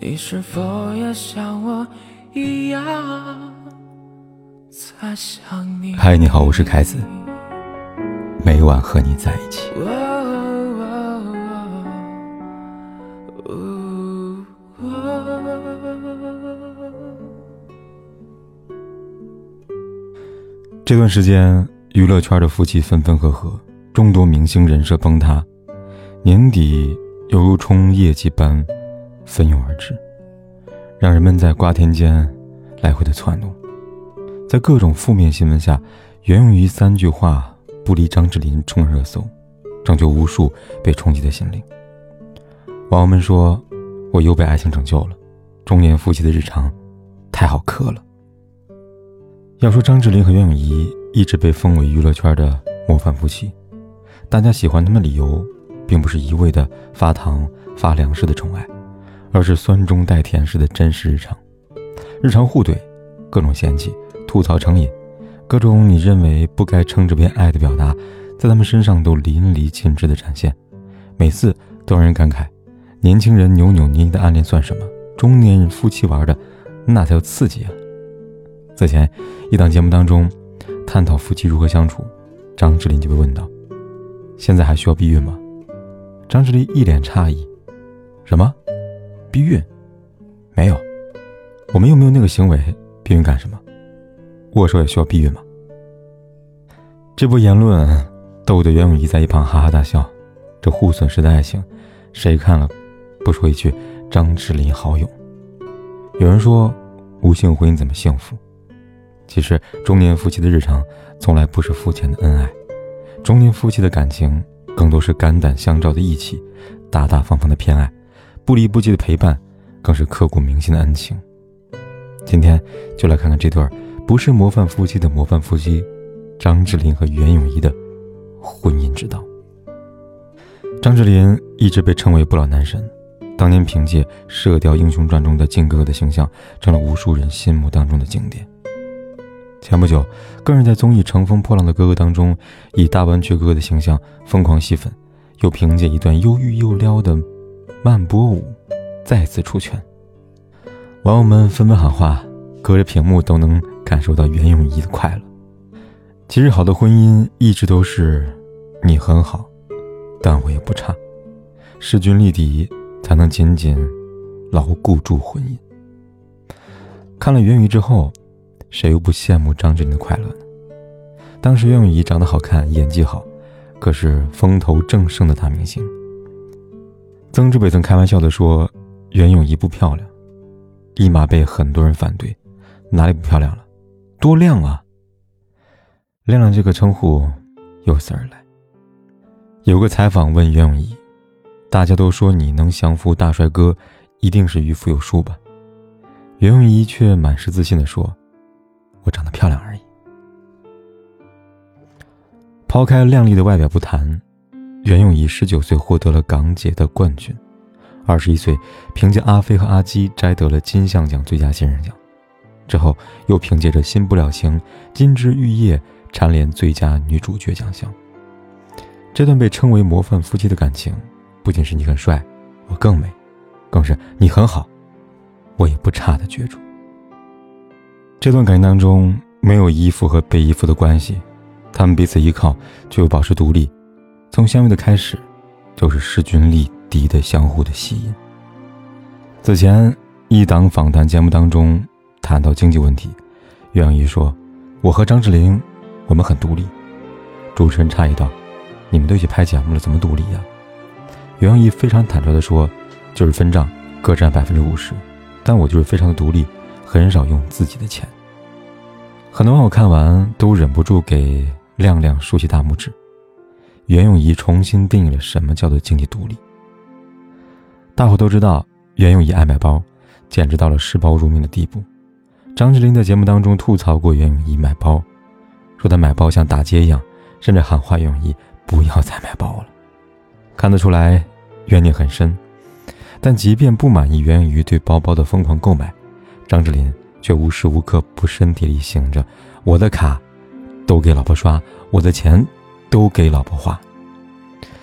你是否也像我一样在想你？嗨，你好，我是凯子，每晚和你在一起。这段时间，娱乐圈的夫妻分分合合，众多明星人设崩塌，年底犹如冲业绩般蜂拥而至，让人们在瓜田间来回的窜动。在各种负面新闻下，袁咏仪三句话不离张智霖冲热搜，拯救无数被冲击的心灵。网友们说：“我又被爱情拯救了。”中年夫妻的日常，太好磕了。要说张智霖和袁咏仪一直被封为娱乐圈的模范夫妻，大家喜欢他们的理由，并不是一味的发糖发粮食的宠爱，而是酸中带甜式的真实日常，日常互怼，各种嫌弃、吐槽成瘾，各种你认为不该称之为爱的表达，在他们身上都淋漓尽致的展现，每次都让人感慨：年轻人扭扭捏捏的暗恋算什么？中年人夫妻玩的，那才叫刺激啊！此前，一档节目当中，探讨夫妻如何相处，张智霖就被问到：“现在还需要避孕吗？”张智霖一脸诧异：“什么？避孕？没有，我们又没有那个行为，避孕干什么？握手也需要避孕吗？”这波言论逗得袁咏仪在一旁哈哈大笑。这互损式的爱情，谁看了不说一句“张智霖好勇”？有人说，无性婚姻怎么幸福？其实，中年夫妻的日常从来不是肤浅的恩爱，中年夫妻的感情更多是肝胆相照的义气，大大方方的偏爱，不离不弃的陪伴，更是刻骨铭心的恩情。今天就来看看这对不是模范夫妻的模范夫妻，张智霖和袁咏仪的婚姻之道。张智霖一直被称为不老男神，当年凭借《射雕英雄传》中的靖哥哥的形象，成了无数人心目当中的经典。前不久，更是在综艺《乘风破浪的哥哥》当中，以大湾区哥哥的形象疯狂吸粉，又凭借一段忧郁又撩的慢波舞，再次出圈。网友们纷纷喊话，隔着屏幕都能感受到袁咏仪的快乐。其实，好的婚姻一直都是你很好，但我也不差，势均力敌，才能紧紧牢固住婚姻。看了袁咏仪之后。谁又不羡慕张智霖的快乐呢？当时袁咏仪长得好看，演技好，可是风头正盛的大明星。曾志伟曾开玩笑的说：“袁咏仪不漂亮。”立马被很多人反对：“哪里不漂亮了？多亮啊！”“亮亮”这个称呼由此而来。有个采访问袁咏仪：“大家都说你能降服大帅哥，一定是渔夫有术吧？”袁咏仪却满是自信的说。我长得漂亮而已。抛开靓丽的外表不谈，袁咏仪十九岁获得了港姐的冠军，二十一岁凭借《阿飞和阿基》摘得了金像奖最佳新人奖，之后又凭借着《新不了情》《金枝玉叶》蝉联最佳女主角奖项。这段被称为模范夫妻的感情，不仅是你很帅，我更美，更是你很好，我也不差的角逐。这段感情当中没有依附和被依附的关系，他们彼此依靠，却又保持独立。从相遇的开始，就是势均力敌的相互的吸引。此前一档访谈节目当中谈到经济问题，袁咏仪说：“我和张智霖，我们很独立。”主持人诧异道：“你们都一起拍节目了，怎么独立呀？”袁咏仪非常坦率地说：“就是分账，各占百分之五十，但我就是非常的独立。”很少用自己的钱。很多网友看完都忍不住给亮亮竖起大拇指。袁咏仪重新定义了什么叫做经济独立。大伙都知道，袁咏仪爱买包，简直到了视包如命的地步。张智霖在节目当中吐槽过袁咏仪买包，说她买包像打劫一样，甚至喊话袁咏仪不要再买包了。看得出来，怨念很深。但即便不满意袁咏仪对包包的疯狂购买，张智霖却无时无刻不身体力行着，我的卡都给老婆刷，我的钱都给老婆花。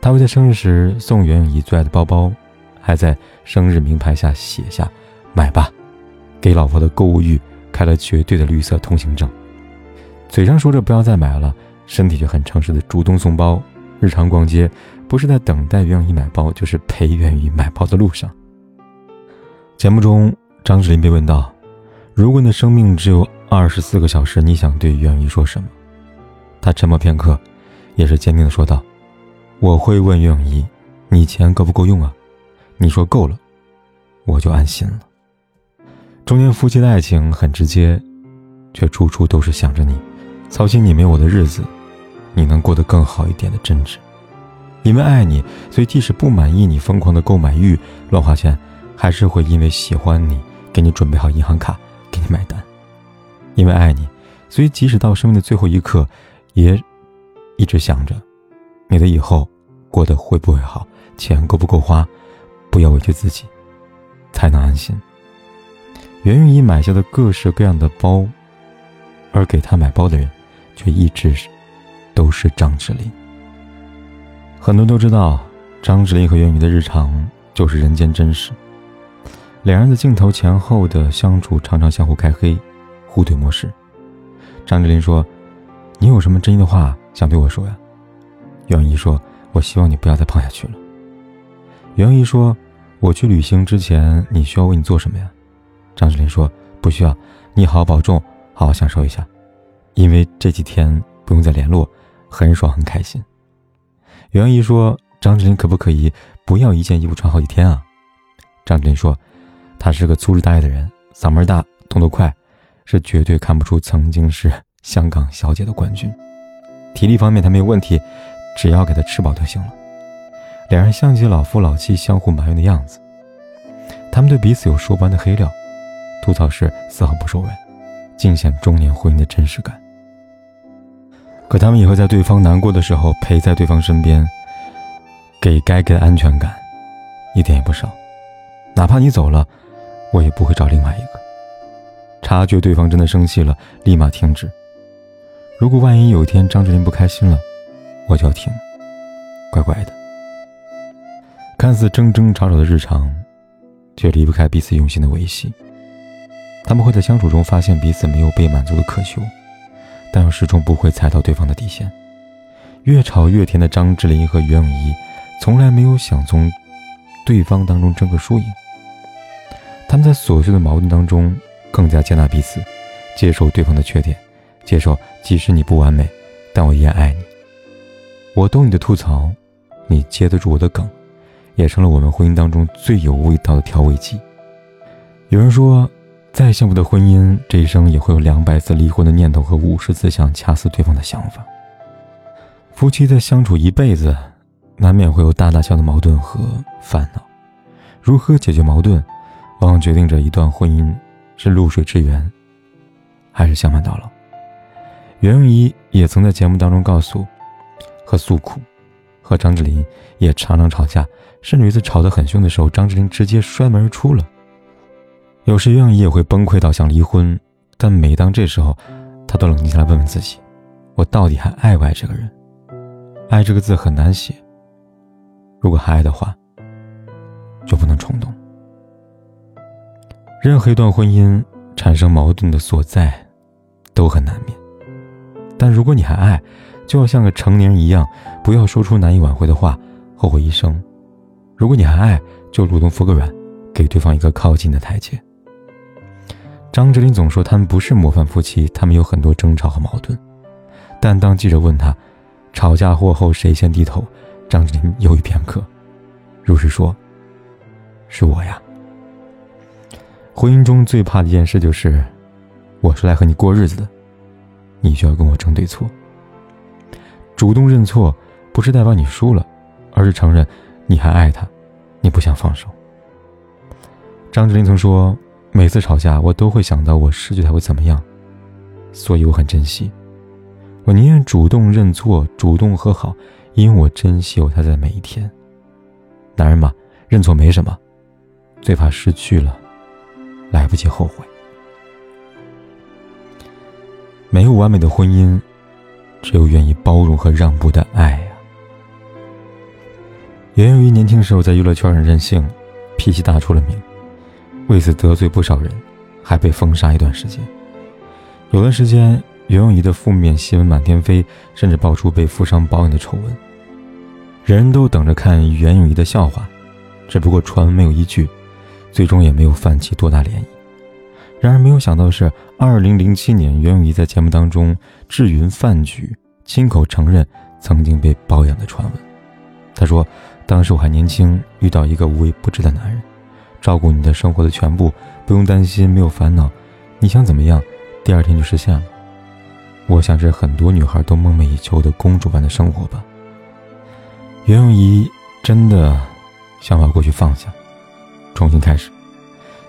他会在生日时送袁咏仪最爱的包包，还在生日名牌下写下“买吧”，给老婆的购物欲开了绝对的绿色通行证。嘴上说着不要再买了，身体却很诚实的主动送包。日常逛街，不是在等待袁咏仪买包，就是陪袁咏仪买包的路上。节目中，张智霖被问到：“如果你的生命只有二十四个小时，你想对袁咏仪说什么？”他沉默片刻，也是坚定的说道：“我会问袁咏仪，你钱够不够用啊？你说够了，我就安心了。”中年夫妻的爱情很直接，却处处都是想着你，操心你没我的日子。你能过得更好一点的真挚，因为爱你，所以即使不满意你疯狂的购买欲、乱花钱，还是会因为喜欢你，给你准备好银行卡，给你买单。因为爱你，所以即使到生命的最后一刻，也一直想着你的以后过得会不会好，钱够不够花，不要委屈自己，才能安心。袁咏仪买下的各式各样的包，而给她买包的人，却一直是。都是张智霖。很多都知道，张智霖和袁咏仪的日常就是人间真实。两人的镜头前后的相处，常常相互开黑，互怼模式。张智霖说：“你有什么真心的话想对我说呀？”袁咏仪说：“我希望你不要再胖下去了。”袁咏仪说：“我去旅行之前，你需要为你做什么呀？”张智霖说：“不需要，你好好保重，好好享受一下，因为这几天不用再联络。”很爽，很开心。袁咏仪说：“张智霖可不可以不要一件衣服穿好几天啊？”张智霖说：“他是个粗枝大叶的人，嗓门大，动作快，是绝对看不出曾经是香港小姐的冠军。体力方面他没有问题，只要给他吃饱就行了。”两人像极老夫老妻相互埋怨的样子。他们对彼此有说不完的黑料，吐槽时丝毫不手软，尽显中年婚姻的真实感。可他们也会在对方难过的时候陪在对方身边，给该给的安全感，一点也不少。哪怕你走了，我也不会找另外一个。察觉对方真的生气了，立马停止。如果万一有一天张智霖不开心了，我就要停。乖乖的。看似争争吵吵的日常，却离不开彼此用心的维系。他们会在相处中发现彼此没有被满足的渴求。但又始终不会踩到对方的底线。越吵越甜的张智霖和袁咏仪，从来没有想从对方当中争个输赢。他们在琐碎的矛盾当中，更加接纳彼此，接受对方的缺点，接受即使你不完美，但我依然爱你。我懂你的吐槽，你接得住我的梗，也成了我们婚姻当中最有味道的调味剂。有人说。再幸福的婚姻，这一生也会有两百次离婚的念头和五十次想掐死对方的想法。夫妻在相处一辈子，难免会有大大小小的矛盾和烦恼。如何解决矛盾，往往决定着一段婚姻是露水之缘，还是相伴到老。袁咏仪也曾在节目当中告诉和诉苦，和张智霖也常常吵架，甚至有一次吵得很凶的时候，张智霖直接摔门而出了。有时袁咏仪也会崩溃到想离婚，但每当这时候，她都冷静下来问问自己：我到底还爱不爱这个人？爱这个字很难写。如果还爱的话，就不能冲动。任何一段婚姻产生矛盾的所在，都很难免。但如果你还爱，就要像个成年人一样，不要说出难以挽回的话，后悔一生。如果你还爱，就主动服个软，给对方一个靠近的台阶。张智霖总说他们不是模范夫妻，他们有很多争吵和矛盾。但当记者问他，吵架过后谁先低头，张智霖犹豫片刻，如实说：“是我呀。”婚姻中最怕的一件事就是，我是来和你过日子的，你就要跟我争对错。主动认错，不是代表你输了，而是承认你还爱他，你不想放手。张智霖曾说。每次吵架，我都会想到我失去他会怎么样，所以我很珍惜。我宁愿主动认错，主动和好，因为我珍惜有他在每一天。男人嘛，认错没什么，最怕失去了，来不及后悔。没有完美的婚姻，只有愿意包容和让步的爱呀。袁咏仪年轻时候在娱乐圈很任性，脾气大出了名，为此得罪不少人，还被封杀一段时间。有段时间，袁咏仪的负面新闻满天飞，甚至爆出被富商包养的丑闻。人人都等着看袁咏仪的笑话，只不过传闻没有依据，最终也没有泛起多大涟漪。然而没有想到的是，二零零七年，袁咏仪在节目当中智云饭局，亲口承认曾经被包养的传闻。她说：“当时我还年轻，遇到一个无微不至的男人，照顾你的生活的全部，不用担心，没有烦恼，你想怎么样，第二天就实现了。我想是很多女孩都梦寐以求的公主般的生活吧。”袁咏仪真的想把过去放下，重新开始。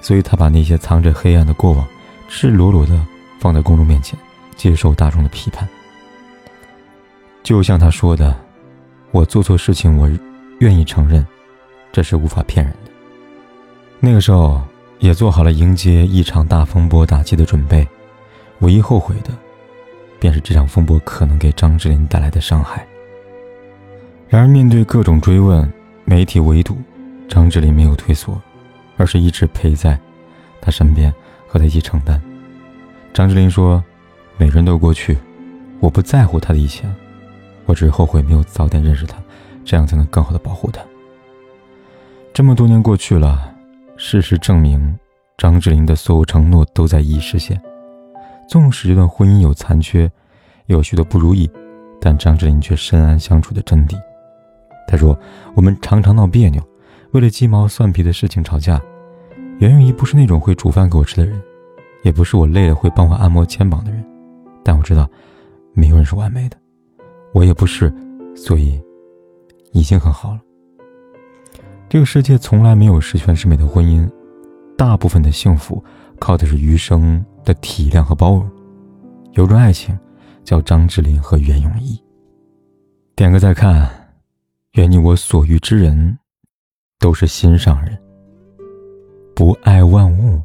所以，他把那些藏着黑暗的过往，赤裸裸的放在公众面前，接受大众的批判。就像他说的：“我做错事情，我愿意承认，这是无法骗人的。”那个时候，也做好了迎接一场大风波打击的准备。唯一后悔的，便是这场风波可能给张智霖带来的伤害。然而，面对各种追问、媒体围堵，张智霖没有退缩。而是一直陪在他身边，和他一起承担。张智霖说：“每个人都有过去，我不在乎他的以前，我只是后悔没有早点认识他，这样才能更好的保护他。”这么多年过去了，事实证明，张智霖的所有承诺都在一一实现。纵使这段婚姻有残缺，有许多不如意，但张智霖却深谙相处的真谛。他说：“我们常常闹别扭。”为了鸡毛蒜皮的事情吵架，袁咏仪不是那种会煮饭给我吃的人，也不是我累了会帮我按摩肩膀的人。但我知道，没有人是完美的，我也不是，所以已经很好了。这个世界从来没有十全十美的婚姻，大部分的幸福靠的是余生的体谅和包容。有种爱情，叫张智霖和袁咏仪。点个再看，愿你我所遇之人。都是心上人，不爱万物，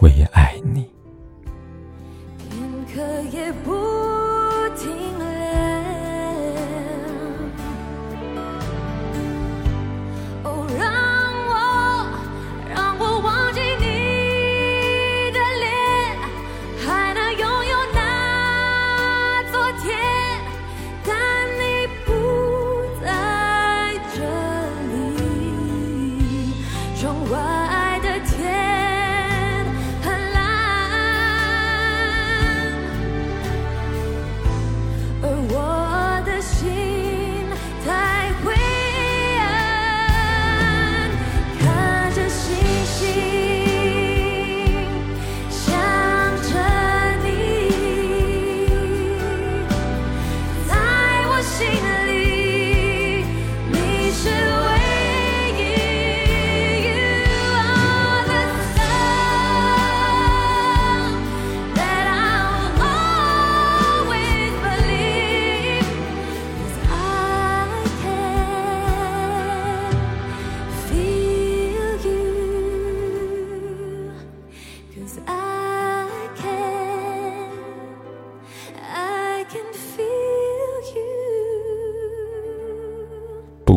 唯爱你可也不。窗外。